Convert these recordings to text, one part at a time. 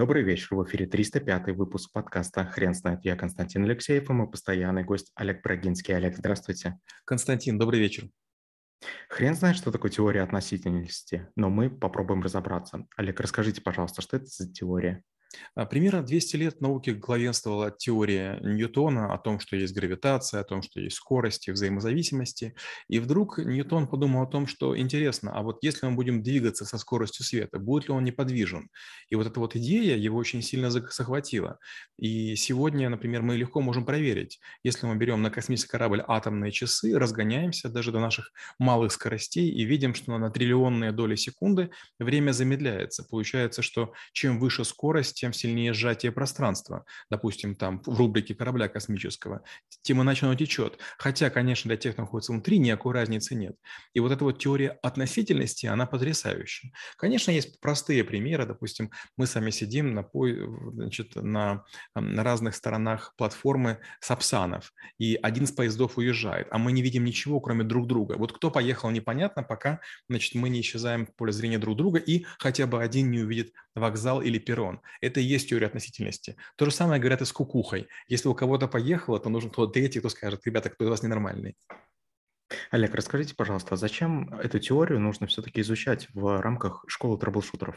Добрый вечер. В эфире 305 выпуск подкаста «Хрен знает». Я Константин Алексеев и мой постоянный гость Олег Брагинский. Олег, здравствуйте. Константин, добрый вечер. Хрен знает, что такое теория относительности, но мы попробуем разобраться. Олег, расскажите, пожалуйста, что это за теория? А, примерно 200 лет науке главенствовала теория Ньютона о том, что есть гравитация, о том, что есть скорости, взаимозависимости. И вдруг Ньютон подумал о том, что интересно, а вот если мы будем двигаться со скоростью света, будет ли он неподвижен? И вот эта вот идея его очень сильно захватила. И сегодня, например, мы легко можем проверить, если мы берем на космический корабль атомные часы, разгоняемся даже до наших малых скоростей и видим, что на триллионные доли секунды время замедляется. Получается, что чем выше скорость, тем сильнее сжатие пространства, допустим, там в рубрике корабля космического, тем иначе оно течет. Хотя, конечно, для тех, кто находится внутри, никакой разницы нет. И вот эта вот теория относительности, она потрясающая. Конечно, есть простые примеры, допустим, мы сами сидим на, значит, на, на разных сторонах платформы Сапсанов, и один из поездов уезжает, а мы не видим ничего, кроме друг друга. Вот кто поехал, непонятно, пока значит, мы не исчезаем в поле зрения друг друга, и хотя бы один не увидит вокзал или перрон. И есть теория относительности. То же самое говорят и с кукухой. Если у кого-то поехало, то нужен кто-то третий, кто скажет, ребята, кто из вас ненормальный. Олег, расскажите, пожалуйста, а зачем эту теорию нужно все-таки изучать в рамках школы трэблшутеров?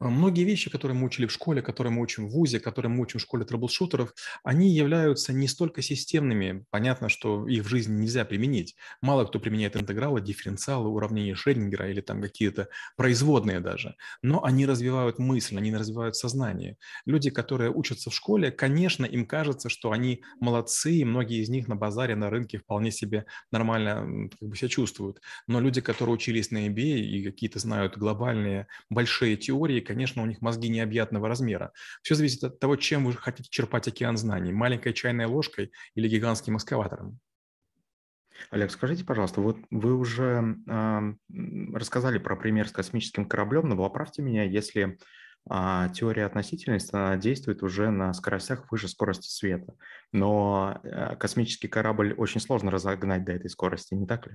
А, многие вещи, которые мы учили в школе, которые мы учим в ВУЗе, которые мы учим в школе трэблшутеров, они являются не столько системными. Понятно, что их в жизни нельзя применить. Мало кто применяет интегралы, дифференциалы, уравнения Шрёдингера или там какие-то производные даже. Но они развивают мысль, они развивают сознание. Люди, которые учатся в школе, конечно, им кажется, что они молодцы, и многие из них на базаре, на рынке вполне себе нормально как бы себя чувствуют. Но люди, которые учились на MBA и какие-то знают глобальные большие теории, конечно, у них мозги необъятного размера. Все зависит от того, чем вы хотите черпать океан знаний. Маленькой чайной ложкой или гигантским экскаватором. Олег, скажите, пожалуйста, вот вы уже э, рассказали про пример с космическим кораблем, но поправьте меня, если а теория относительности она действует уже на скоростях выше скорости света. Но э, космический корабль очень сложно разогнать до этой скорости, не так ли?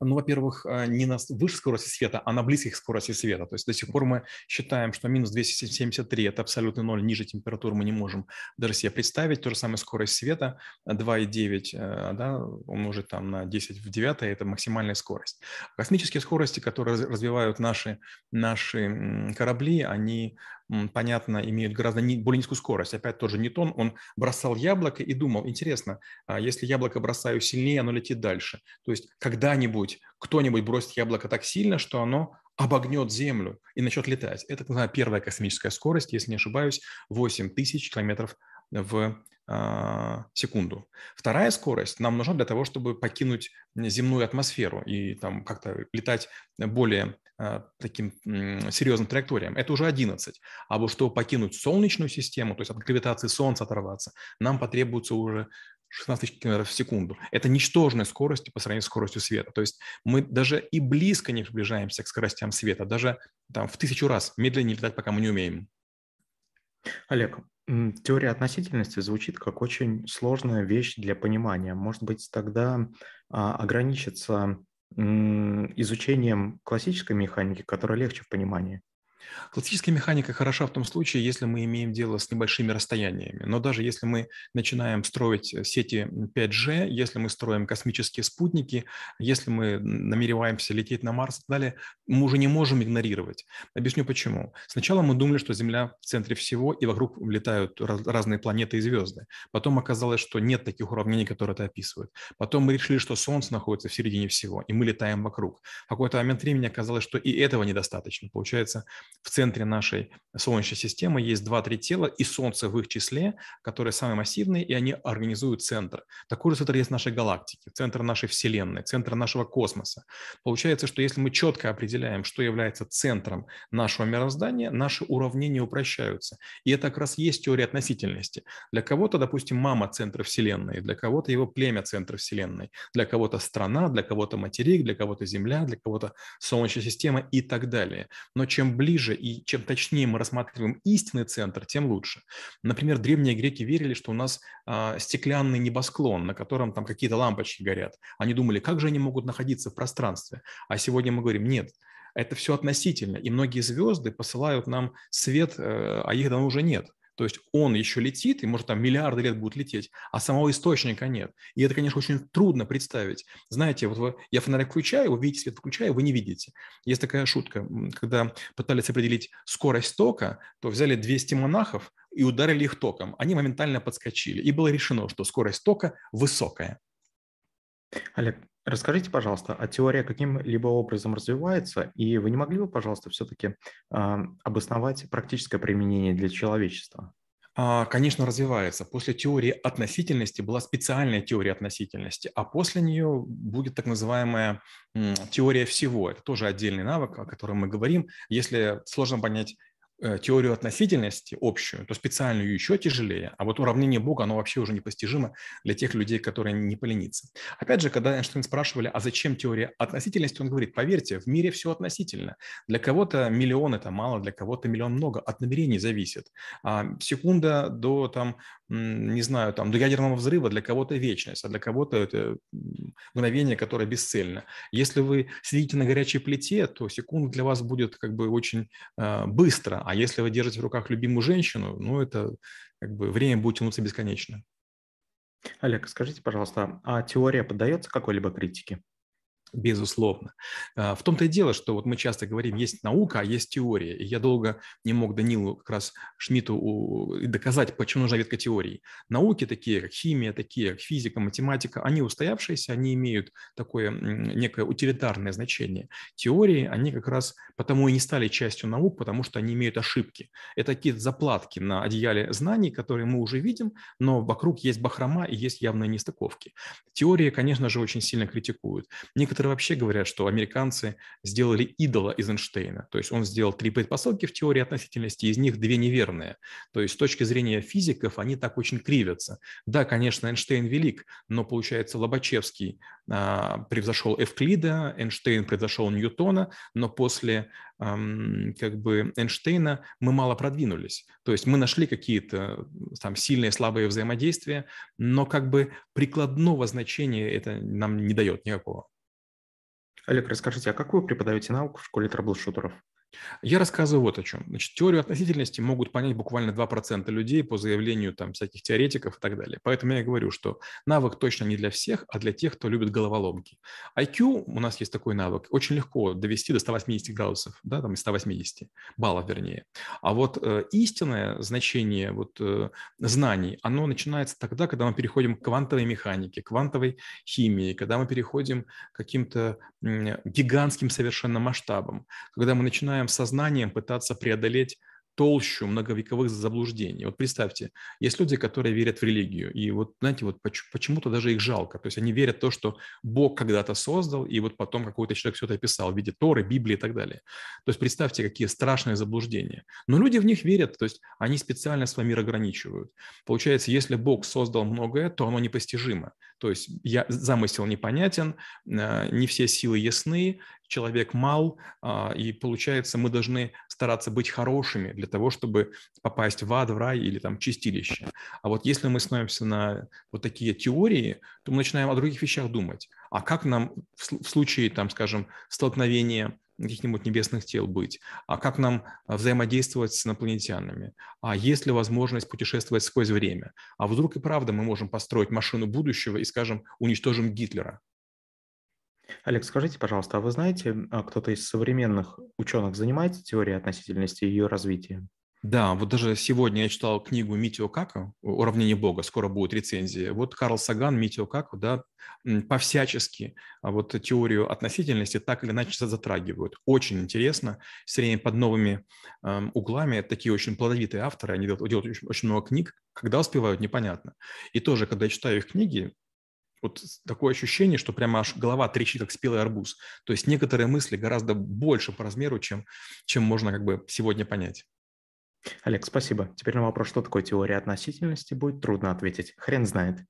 Ну, во-первых, а, не на высшей скорости света, а на близких скорости света. То есть до сих пор мы считаем, что минус 273 – это абсолютный ноль, ниже температуры мы не можем даже себе представить. То же самое скорость света 2,9 э, да, умножить там на 10 в 9 – это максимальная скорость. Космические скорости, которые развивают наши, наши корабли, они понятно, имеют гораздо более низкую скорость. Опять тот же Ньютон, он бросал яблоко и думал, интересно, а если яблоко бросаю сильнее, оно летит дальше. То есть когда-нибудь кто-нибудь бросит яблоко так сильно, что оно обогнет Землю и начнет летать. Это первая космическая скорость, если не ошибаюсь, 8 тысяч километров в а, секунду. Вторая скорость нам нужна для того, чтобы покинуть земную атмосферу и там как-то летать более а, таким серьезным траекториям. Это уже 11. А вот чтобы покинуть Солнечную систему, то есть от гравитации Солнца оторваться, нам потребуется уже 16 тысяч километров в секунду. Это ничтожная скорость по сравнению с скоростью света. То есть мы даже и близко не приближаемся к скоростям света, даже там, в тысячу раз медленнее летать, пока мы не умеем. Олег, Теория относительности звучит как очень сложная вещь для понимания. Может быть, тогда а, ограничиться изучением классической механики, которая легче в понимании? Классическая механика хороша в том случае, если мы имеем дело с небольшими расстояниями. Но даже если мы начинаем строить э, сети 5G, если мы строим космические спутники, если мы намереваемся лететь на Марс и так далее, мы уже не можем игнорировать. Объясню почему. Сначала мы думали, что Земля в центре всего, и вокруг летают разные планеты и звезды. Потом оказалось, что нет таких уравнений, которые это описывают. Потом мы решили, что Солнце находится в середине всего, и мы летаем вокруг. В какой-то момент времени оказалось, что и этого недостаточно. Получается, в центре нашей Солнечной системы есть два-три тела, и Солнце в их числе, которые самые массивные, и они организуют центр. Такой же центр есть в нашей галактике, центр нашей Вселенной, центр нашего космоса. Получается, что если мы четко определяем, что является центром нашего мироздания, наши уравнения упрощаются. И это как раз есть теория относительности. Для кого-то, допустим, мама – центр Вселенной, для кого-то его племя – центр Вселенной, для кого-то страна, для кого-то материк, для кого-то Земля, для кого-то Солнечная система и так далее. Но чем ближе и чем точнее мы рассматриваем истинный центр, тем лучше. Например, древние греки верили, что у нас а, стеклянный небосклон, на котором там какие-то лампочки горят. Они думали, как же они могут находиться в пространстве. А сегодня мы говорим, нет, это все относительно. И многие звезды посылают нам свет, э, а их давно уже нет. То есть он еще летит, и может там миллиарды лет будет лететь, а самого источника нет. И это, конечно, очень трудно представить. Знаете, вот вы, я фонарик включаю, вы видите свет, включаю, вы не видите. Есть такая шутка, когда пытались определить скорость тока, то взяли 200 монахов и ударили их током. Они моментально подскочили. И было решено, что скорость тока высокая. Олег, расскажите, пожалуйста, а теория каким-либо образом развивается, и вы не могли бы, пожалуйста, все-таки э, обосновать практическое применение для человечества? А, конечно, развивается. После теории относительности была специальная теория относительности, а после нее будет так называемая теория всего. Это тоже отдельный навык, о котором мы говорим. Если сложно понять теорию относительности общую, то специальную еще тяжелее, а вот уравнение Бога, оно вообще уже непостижимо для тех людей, которые не поленятся. Опять же, когда Эйнштейн спрашивали, а зачем теория относительности, он говорит, поверьте, в мире все относительно. Для кого-то миллион – это мало, для кого-то миллион – много, от намерений зависит. А секунда до, там, не знаю, там, до ядерного взрыва для кого-то вечность, а для кого-то это мгновение, которое бесцельно. Если вы сидите на горячей плите, то секунда для вас будет как бы очень э, быстро, а если вы держите в руках любимую женщину, ну, это как бы время будет тянуться бесконечно. Олег, скажите, пожалуйста, а теория поддается какой-либо критике? Безусловно. А, в том-то и дело, что вот мы часто говорим, есть наука, а есть теория. И я долго не мог Данилу как раз Шмидту доказать, почему нужна ветка теории. Науки такие, как химия, такие, как физика, математика, они устоявшиеся, они имеют такое некое утилитарное значение. Теории, они как раз потому и не стали частью наук, потому что они имеют ошибки. Это какие-то заплатки на одеяле знаний, которые мы уже видим, но вокруг есть бахрома и есть явные нестыковки. Теории, конечно же, очень сильно критикуют. Некоторые Некоторые вообще говорят, что американцы сделали идола из Эйнштейна. То есть он сделал три предпосылки в теории относительности, из них две неверные. То есть с точки зрения физиков они так очень кривятся. Да, конечно, Эйнштейн велик, но получается Лобачевский а, превзошел Эвклида, Эйнштейн превзошел Ньютона, но после как бы Эйнштейна мы мало продвинулись. То есть мы нашли какие-то там сильные, слабые взаимодействия, но как бы прикладного значения это нам не дает никакого. Олег, расскажите, а как вы преподаете науку в школе трэблшутеров? Я рассказываю вот о чем. Значит, теорию относительности могут понять буквально 2% людей по заявлению там, всяких теоретиков и так далее. Поэтому я говорю, что навык точно не для всех, а для тех, кто любит головоломки. IQ, у нас есть такой навык, очень легко довести до 180 градусов, да, там, из 180 баллов, вернее. А вот э, истинное значение вот, э, знаний, оно начинается тогда, когда мы переходим к квантовой механике, квантовой химии, когда мы переходим к каким-то э, гигантским совершенно масштабам, когда мы начинаем начинаем сознанием пытаться преодолеть толщу многовековых заблуждений. Вот представьте, есть люди, которые верят в религию, и вот, знаете, вот почему-то даже их жалко. То есть они верят в то, что Бог когда-то создал, и вот потом какой-то человек все это описал в виде Торы, Библии и так далее. То есть представьте, какие страшные заблуждения. Но люди в них верят, то есть они специально свой мир ограничивают. Получается, если Бог создал многое, то оно непостижимо. То есть я, замысел непонятен, э, не все силы ясны, человек мал, а, и получается, мы должны стараться быть хорошими для того, чтобы попасть в ад, в рай или там чистилище. А вот если мы становимся на вот такие теории, то мы начинаем о других вещах думать. А как нам в случае, там, скажем, столкновения каких-нибудь небесных тел быть, а как нам взаимодействовать с инопланетянами, а есть ли возможность путешествовать сквозь время, а вдруг и правда мы можем построить машину будущего и, скажем, уничтожим Гитлера. Олег, скажите, пожалуйста, а вы знаете, а кто-то из современных ученых занимается теорией относительности и ее развитием? Да, вот даже сегодня я читал книгу Митио Кака «Уравнение Бога», скоро будет рецензия. Вот Карл Саган, Митио Каку, да, по-всячески а вот теорию относительности так или иначе затрагивают. Очень интересно, все время под новыми э, углами. Такие очень плодовитые авторы, они делают, делают очень, очень много книг. Когда успевают, непонятно. И тоже, когда я читаю их книги, вот такое ощущение, что прямо аж голова трещит, как спелый арбуз. То есть некоторые мысли гораздо больше по размеру, чем, чем можно как бы сегодня понять. Олег, спасибо. Теперь на вопрос, что такое теория относительности, будет трудно ответить. Хрен знает.